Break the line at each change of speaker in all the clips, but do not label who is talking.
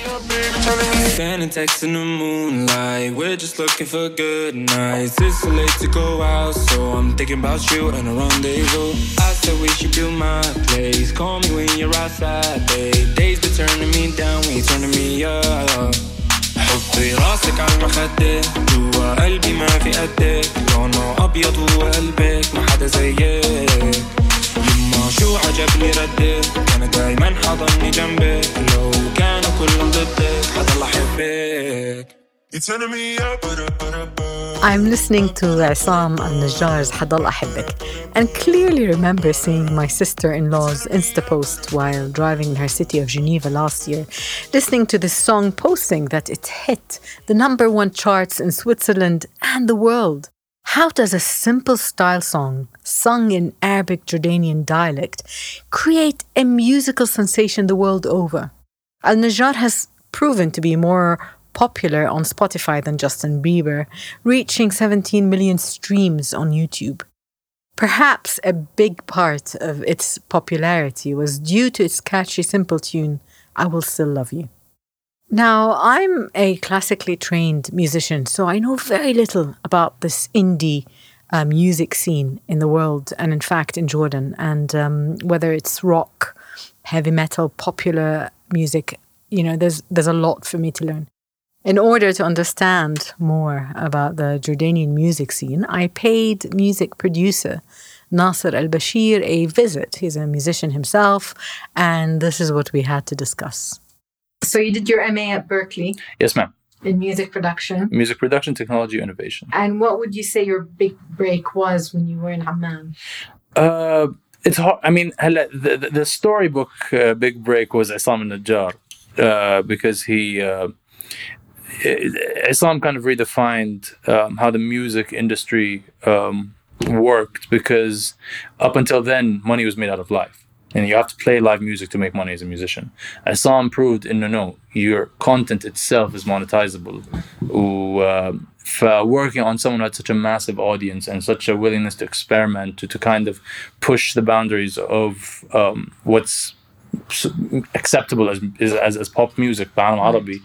Standing texting the moonlight. We're just looking for good nights. It's too late to go out, so I'm thinking about you and a rendezvous. I said we should build my place. Call me when you're outside, babe. Days been turning me down, we turning me up. حطي راسك على المخدة جوا قلبي ما في قدك لونه أبيض وقلبك ما حدا زيك يما شو عجبني انا دايما حضني لو كانوا كلهم ضدك حضل احبك
I'm listening to Issam al Najjar's Hadal Ahebek and clearly remember seeing my sister in law's Insta post while driving in her city of Geneva last year, listening to this song, posting that it hit the number one charts in Switzerland and the world. How does a simple style song, sung in Arabic Jordanian dialect, create a musical sensation the world over? Al Najjar has proven to be more popular on Spotify than Justin Bieber, reaching 17 million streams on YouTube. Perhaps a big part of its popularity was due to its catchy, simple tune, I Will Still Love You. Now, I'm a classically trained musician, so I know very little about this indie uh, music scene in the world and, in fact, in Jordan, and um, whether it's rock, heavy metal, popular music. You know, there's there's a lot for me to learn. In order to understand more about the Jordanian music scene, I paid music producer Nasir Al Bashir a visit. He's a musician himself, and this is what we had to discuss. So you did your MA at Berklee.
Yes, ma'am.
In music production.
Music production, technology, innovation.
And what would you say your big break was when you were in Amman?
Uh, it's hard. I mean, the, the storybook uh, big break was Issam Najjar uh, because he. Uh, uh, Issam kind of redefined um, how the music industry um, worked because up until then, money was made out of life and you have to play live music to make money as a musician. Issam proved in no, no, your content itself is monetizable. Ooh, uh, for uh, working on someone who had such a massive audience and such a willingness to experiment, to, to kind of push the boundaries of um, what's acceptable as as, as pop music, Balam right. Arabi,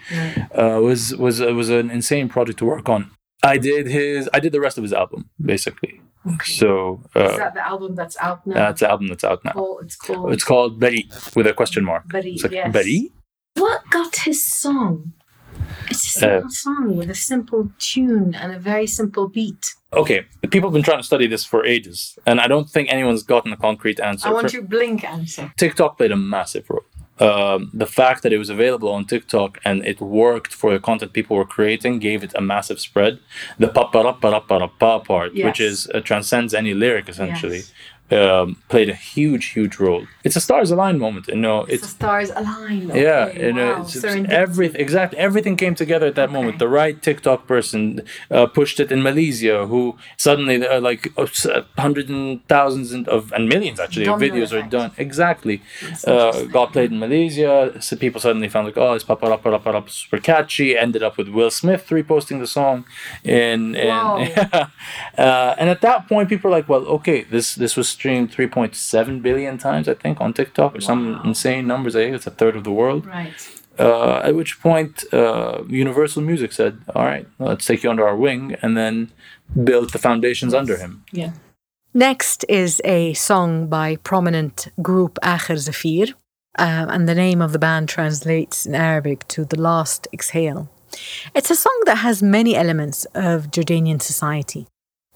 uh, was was was an insane project to work on. I did his, I did the rest of his album basically. So uh,
Is that the album that's out now?
that's the album that's out now.
Oh, it's called
It's called Bari with a question mark.
Bari,
It's like
yes.
Bari?
What got his song? It's a simple
Uh,
song with a simple tune and a very simple beat.
Okay, people have been trying to study this for ages, and I don't think anyone's gotten a concrete answer.
I want
For-
your blink answer.
TikTok played a massive role. Um, the fact that it was available on TikTok and it worked for the content people were creating gave it a massive spread. The pa pa pa pa pa part, which is uh, transcends any lyric essentially, um, played a huge, huge role. It's a stars align moment, you know.
It's,
It's
stars align.
yeah,
Okay,
you know, it's, it's everything exactly everything came together at that moment. The right TikTok person uh, pushed it in Malaysia, who suddenly there are like uh, uh, hundreds and thousands and, of and millions actually of
Domino
videos are done exactly. Uh, got played in Malaysia. So people suddenly found like, oh, it's papa rapa rapa rapa super catchy. Ended up with Will Smith reposting the song, in, in
Wow.
uh, and at that point, people are like, well, okay, this this was streamed 3.7 billion times, I think, on TikTok or some insane numbers. I think it's a third of the world.
Right.
Uh, at which point, uh, Universal Music said, "All right, let's take you under our wing," and then built the foundations under him.
Yeah. Next is a song by prominent group Akher Zapheer, uh, and the name of the band translates in Arabic to The Last Exhale. It's a song that has many elements of Jordanian society.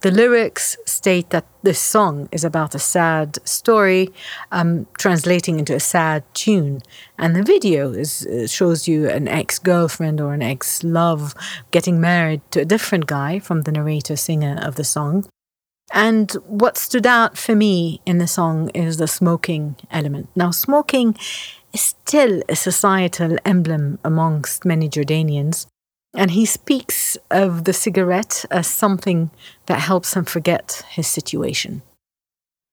The lyrics state that this song is about a sad story, um, translating into a sad tune, and the video is uh, shows you an ex-girlfriend or an ex-love getting married to a different guy from the narrator singer of the song. And what stood out for me in the song is the smoking element. Now, smoking is still a societal emblem amongst many Jordanians. And he speaks of the cigarette as something that helps him forget his situation.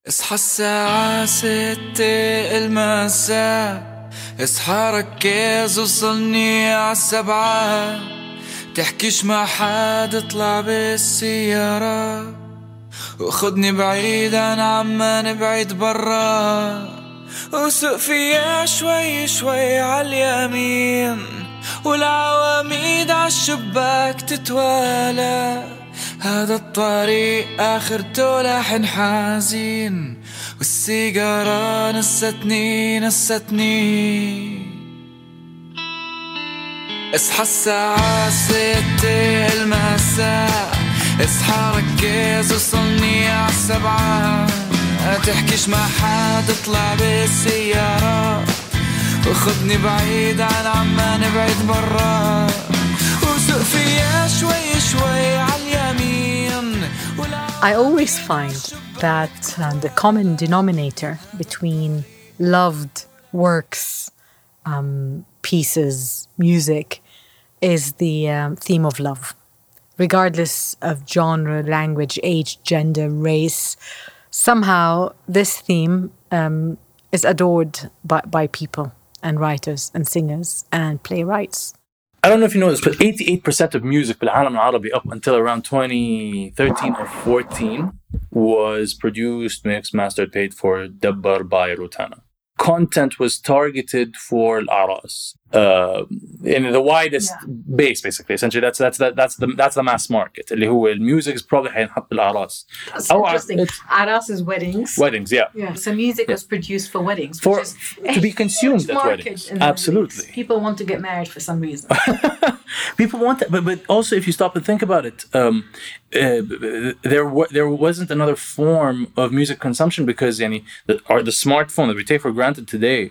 اصحى الساعة ستة المساء اصحى ركز وصلني عالسبعة تحكيش مع حد اطلع بالسيارة وخدني بعيد عن عمان بعيد برا وسوق فيها شوي شوي عاليمين والعواميد عالشباك تتوالى. هذا الطريق آخرته لحن حزين والسيجارة نستني نستني. اصحى الساعة ستة المساء اصحى ركز وصلني عالسبعة تحكيش مع حد اطلع بالسيارة. وخدني بعيد عن عمان بعيد برا وسوق فيها شوي شوي عاليمين
I always find that uh, the common denominator between loved works, um, pieces, music, is the um, theme of love. Regardless of genre, language, age, gender, race, somehow this theme um, is adored by, by people and writers and singers and playwrights.
I don't know if you know this, but 88% of music بالعالم العربي up until around 2013 or 14 was produced, mixed, mastered, paid for, dabbar by Rotana. Content was targeted for al-aras uh, in the widest base basically essentially that's that's that, that's the that's the mass market اللي هو الميوزك is probably حينحط بالأعراس
That's
أو
interesting.
it's
Aras is weddings.
weddings yeah
Yeah. So music was produced for weddings.
For-
which is
to
a
be consumed
huge
at
market
weddings.
in the Middle
Absolutely.
East. People want to get married for some reason.
people want that but, but also if you stop and think about it um, uh, there wa- there wasn't another form of music consumption because yani, the, or the smartphone that we take for granted today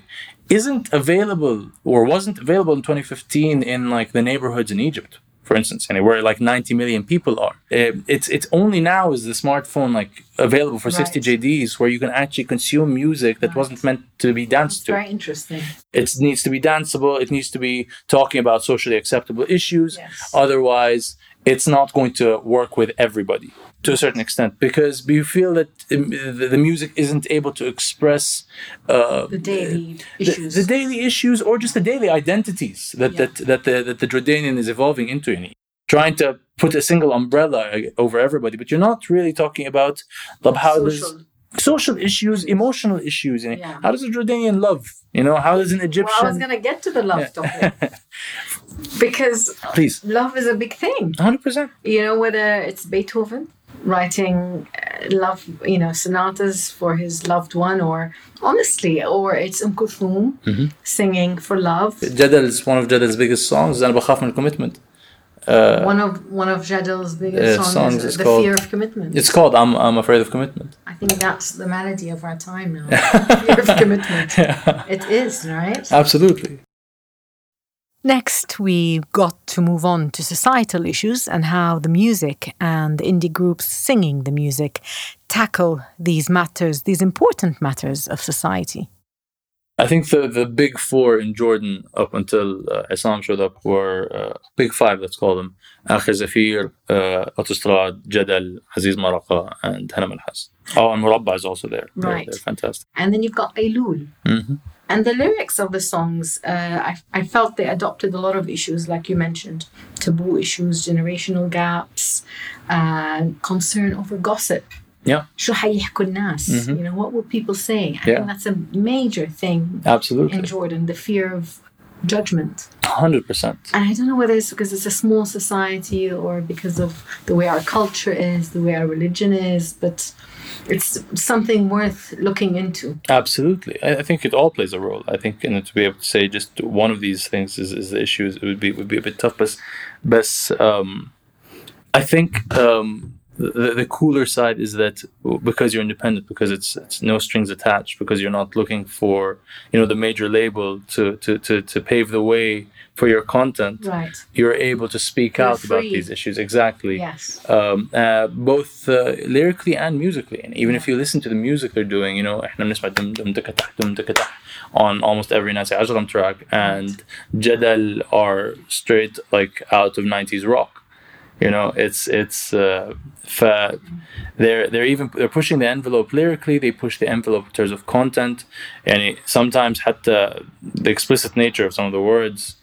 isn't available or wasn't available in 2015 in like the neighborhoods in Egypt for instance anywhere like 90 million people are. Uh, it's it's only now is the smartphone like available for 60 JDs where you can actually consume music that wasn't meant to be danced to.
Very interesting.
it needs to be danceable. It needs to be talking about socially acceptable issues.
Yes.
otherwise it's not going to work with everybody to a certain extent because we feel that um, the music isn't able to express uh,
the daily issues,
the, daily issues, or just the daily identities that
yeah.
that that the, that the Jordanian is evolving into. In trying to put a single umbrella uh, over everybody, but you're not really talking about how
social.
social issues, emotional issues. You know?
yeah.
How does a Jordanian love? You know, how does an Egyptian?
Well, I was going to get to the love yeah. topic because
please,
love is a big thing.
Hundred percent.
You know, whether it's Beethoven, writing uh, love, you know, sonatas for his loved one, or honestly, or it's Um Kulthum
mm-hmm.
singing for love.
Jadal is one of Jadal's biggest songs, and Bakhaf and Commitment.
Uh, one of one of Jadal's biggest
uh,
songs, is, the
called,
fear of commitment.
It's called I'm I'm afraid of commitment.
I think that's the melody of our time now. fear of commitment. Yeah. It is right.
Absolutely.
Next, we got to move on to societal issues and how the music and the indie groups singing the music tackle these matters, these important matters of society.
I think the, the big four in Jordan up until uh, Issam showed up were uh, big five, let's call them Akher Zapheer, uh, Autostrad, Jadal, Aziz Maraqa, and Hanam al Has. Oh, and Murabba is also there. They're-
Right.
They're, fantastic.
And then you've got Ayloul.
Mhm.
And the lyrics of the songs, uh, I, I felt they adopted a lot of issues, like you mentioned taboo issues, generational gaps, uh, concern over gossip.
Yeah,
شو حيحكوا الناس? You know, what will people say? I
Mm-hmm. Yeah.
think that's a major thing
absolutely.
in Jordan, the fear of judgment.
100%.
And I don't know whether it's because it's a small society or because of the way our culture is, the way our religion is, but it's something worth looking into.
Absolutely, I, I think it all plays a role. I think, and to be able to say just one of these things is, is the issue, it would be would be a bit tough. But, but um, I think um, the, the cooler side is that because you're independent, because it's it's no strings attached, because you're not looking for you know the major label to to to, to pave the way for your content.
Right.
You're able to speak
you're
out
free.
about these issues exactly.
Yes.
Um, uh, both uh, lyrically and musically, and even yeah. if you listen to the music they're doing, you know, on almost every Nasi Ajram track, and Jadal are straight like out of '90s rock. You know, it's it's uh, fa- they're they're even they're pushing the envelope lyrically. They push the envelope in terms of content, and it, sometimes حتى the explicit nature of some of the words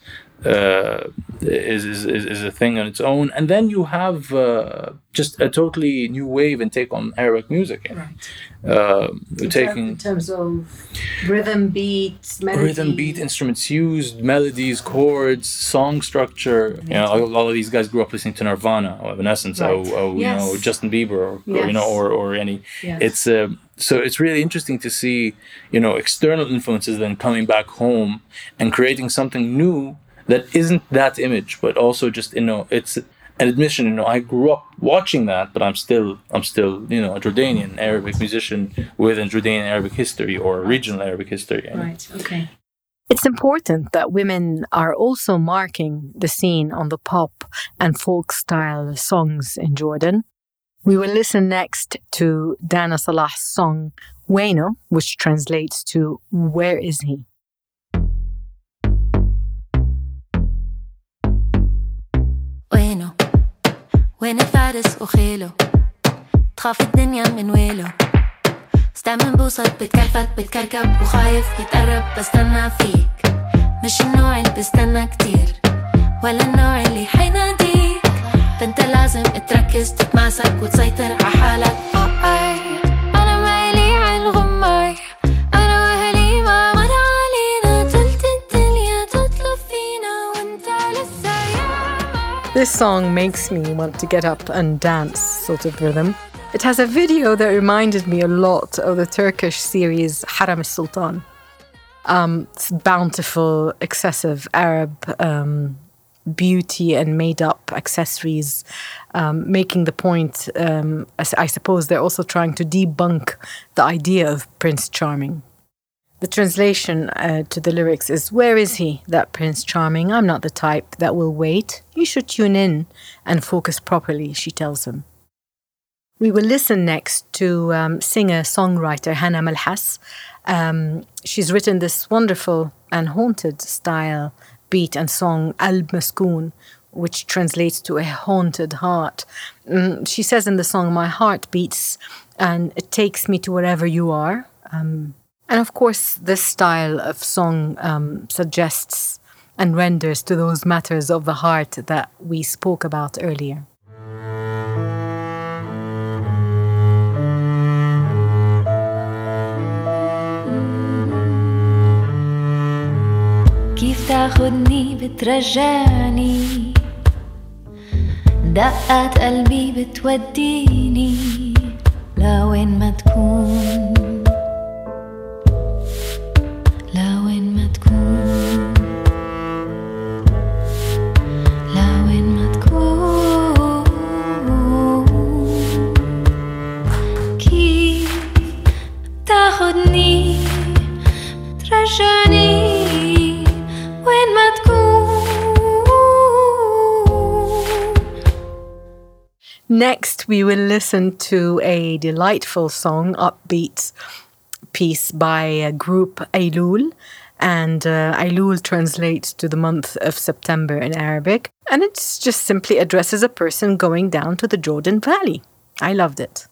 uh, is, is is a thing on its own, and then you have uh, just a totally new wave and take on Arabic music.
Right.
Uh,
In,
taking
in terms of rhythm, beats, melody.
rhythm, beat, instruments used, melodies, chords, song structure. You know, all, all of these guys grew up listening to Nirvana or Evanescence
Right.
or, or you know Justin Bieber or, or, you know or or any.
Yes.
It's uh, so it's really interesting to see you know external influences then coming back home and creating something new that isn't that image, but also just you know it's an admission. You know, I grew up watching that, but I'm still I'm still you know a Jordanian Arabic musician with a Jordanian Arabic history or regional Arabic history. And
Right, okay. It's important that women are also marking the scene on the pop and folk style songs in Jordan. We will listen next to Dana Salah's song Weino, which translates to Where is he?
وين فارس وخيله تخاف الدنيا من ويله. استعمل بوصل بتكلفت بتكركب وخايف يتقرب بستنى فيك. مش النوع اللي بستنى كتير ولا النوع اللي حيناديك. ده انت لازم تركز تتماسك وتسيطر عحالك
This song makes me want to get up and dance, sort of rhythm. It has a video that reminded me a lot of the Turkish series Haram al-Sultan. Um, bountiful, excessive Arab um, beauty and made-up accessories, um, making the point. Um, I suppose they're also trying to debunk the idea of Prince Charming. The translation uh, to the lyrics is Where is he, that Prince Charming? I'm not the type that will wait. You should tune in and focus properly, she tells him. We will listen next to um, singer songwriter Hana Malhas. Um, she's written this wonderful and haunted style beat and song Al Maskoon, which translates to a haunted heart. Mm, she says in the song, My heart beats and it takes me to wherever you are. Um, and of course, this style of song um, suggests and renders to those matters of the heart that we spoke about earlier.
كيف تاخدني بترجعني دقات قلبي بتوديني لوين ما تكون
Next, we will listen to a delightful song, upbeat piece by a group Ayloul. And uh, Ayloul translates to the month of September in Arabic. And it just simply addresses a person going down to the Jordan Valley. I loved it.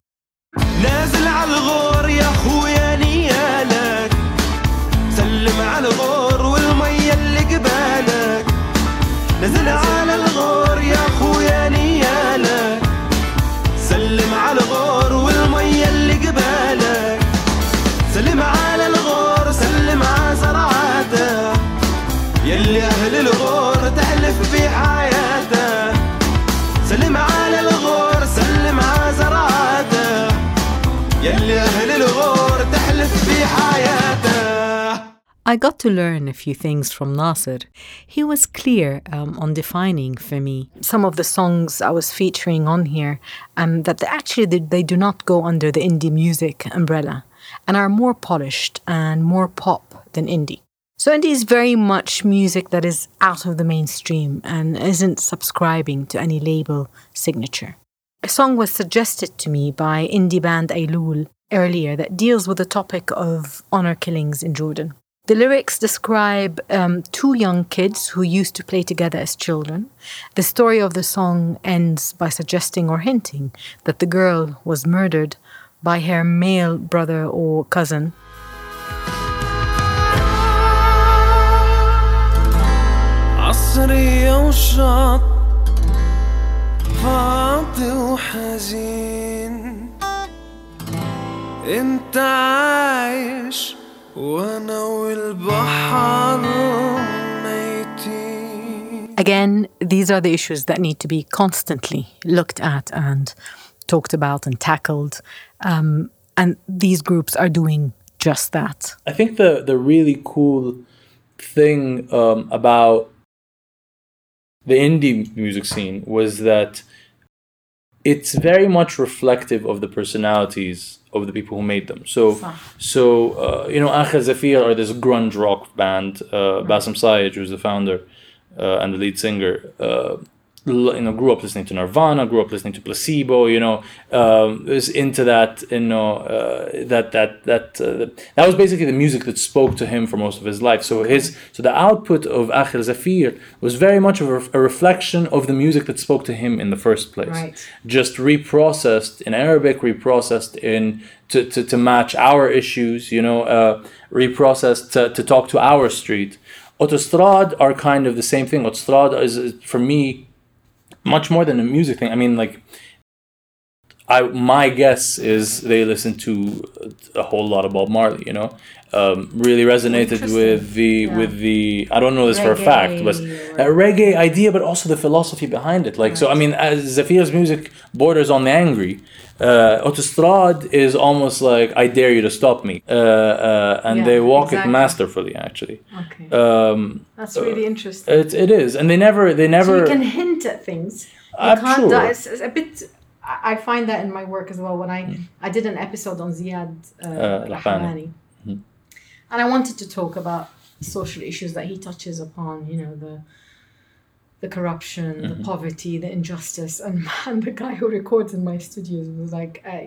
الغور تحلف في حياته سلم على الغور سلم على زرعاته يلي أهل الغور تحلف في حياته
I got to learn a few things from Nasser. He was clear um, on defining for me some of the songs I was featuring on here um, that they actually they, they do not go under the indie music umbrella and are more polished and more pop than indie. So indie is very much music that is out of the mainstream and isn't subscribing to any label signature. A song was suggested to me by indie band Ayloul earlier that deals with the topic of honor killings in Jordan. The lyrics describe um, two young kids who used to play together as children. The story of the song ends by suggesting or hinting that the girl was murdered by her male brother or cousin.
عالصر الشط فاضي وحزين انت عايش وانا والبحر ميتين
Again, these are the issues that need to be constantly looked at and talked about and tackled. Um, and these groups are doing just that.
I think the the really cool thing um, about the indie music scene was that it's very much reflective of the personalities of the people who made them. So, so uh, you know, Akher Zapheer are this grunge rock band. Uh, Bassem Sayed, who's the founder uh, and the lead singer, uh, you know, grew up listening to Nirvana, grew up listening to Placebo. You know, um, was into that. You know, uh, that that that uh, that was basically the music that spoke to him for most of his life. So his so the output of Akher Zapheer was very much of a, a reflection of the music that spoke to him in the first place
Right.
just reprocessed in Arabic, reprocessed in to, to, to match our issues, you know, uh, reprocessed to, to talk to our street. Autostrad are kind of the same thing. Autostrad is for me much more than a music thing. I mean, like, I my guess is they listen to a whole lot of Bob Marley. You know, um, really resonated with the
Yeah.
with the I don't know this for a fact, but a reggae idea, but also the philosophy behind it. Like so, I mean, as Zapheer's music borders on the angry. Uh, Autostrad is almost like I dare you to stop me, uh, uh, and
Yeah,
they walk
exactly.
it masterfully. Actually,
Okay.
um,
That's really interesting.
it, it is, and they never they never.
so you can hint at things. You
I'm
can't
sure.
di- it's, it's a bit. I find that in my work as well. When I
Mm.
I did an episode on Ziad uh,
Uh, Rahbani.
Rahbani.
Mm-hmm.
and I wanted to talk about social issues that he touches upon. You know the the corruption,
Mm-hmm.
the poverty, the injustice, and man, the guy who records in my studios was like, uh,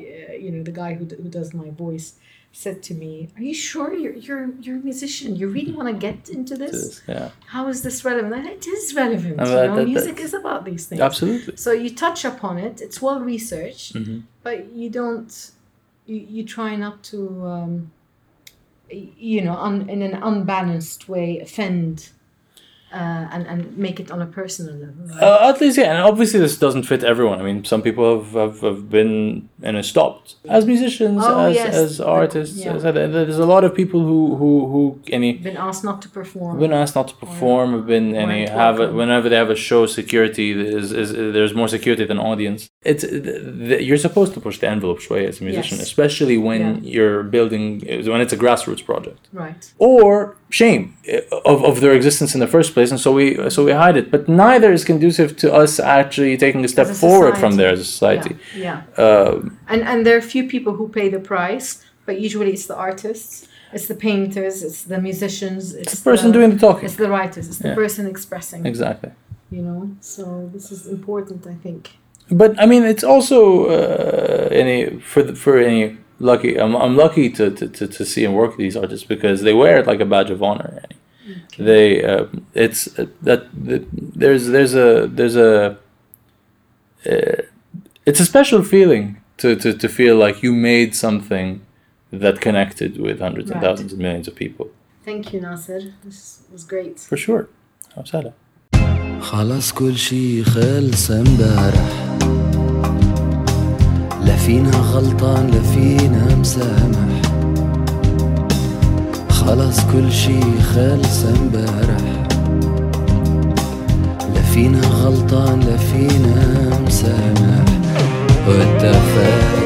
you know, the guy who, d- who does my voice said to me, "Are you sure you're you're you're a musician? You really want to get into this?
yeah,
How is this relevant?" Said, it is relevant.
And
you know,
that-
music is about these things.
absolutely.
So you touch upon it. It's well researched,
Mm-hmm.
but you don't. You, you try not to, um, you know, un, in an unbalanced way, offend, uh, and, and make it on a personal level.
Uh, at least, yeah, and obviously this doesn't fit everyone. I mean, some people have, have, have been and stopped as musicians,
oh,
as,
yes.
as artists.
Yeah.
As, there's a lot of people who who who any
been asked not to perform.
Been asked not to perform. Have been any have a, whenever they have a show, security is, is, is there's more security than audience. It's the, you're supposed to push the envelope way as a musician,
yes.
especially when
yeah.
you're building when it's a grassroots project,
right?
Or shame eh, of of their existence in the first place and so we so we hide it but neither is conducive to us actually taking a step
a
forward from there as a society
Yeah. yeah.
um,
And and there are few people who pay the price, but usually it's the artists, it's the painters, it's the musicians, it's
the person doing the talking
it's the writers, it's the
Yeah.
person expressing.
exactly
You know, so this is important, I think.
but i mean it's also uh, any for the, for any lucky I'm, I'm lucky to, to, to, to see and work with these artists because they wear it like a badge of honor. They um, uh, it's that, that, there's there's a there's a uh, it's a special feeling to, to, to feel like you made something that connected with hundreds
right.
and thousands and millions of people.
Thank you, Nasir. This was great.
For sure. وسهلا
خلاص كل شي خلص امبارح لا فينا غلطان لا فينا مسامح خلاص كل شي خلص امبارح. لا فينا غلطان لا فينا مسامح. واتفق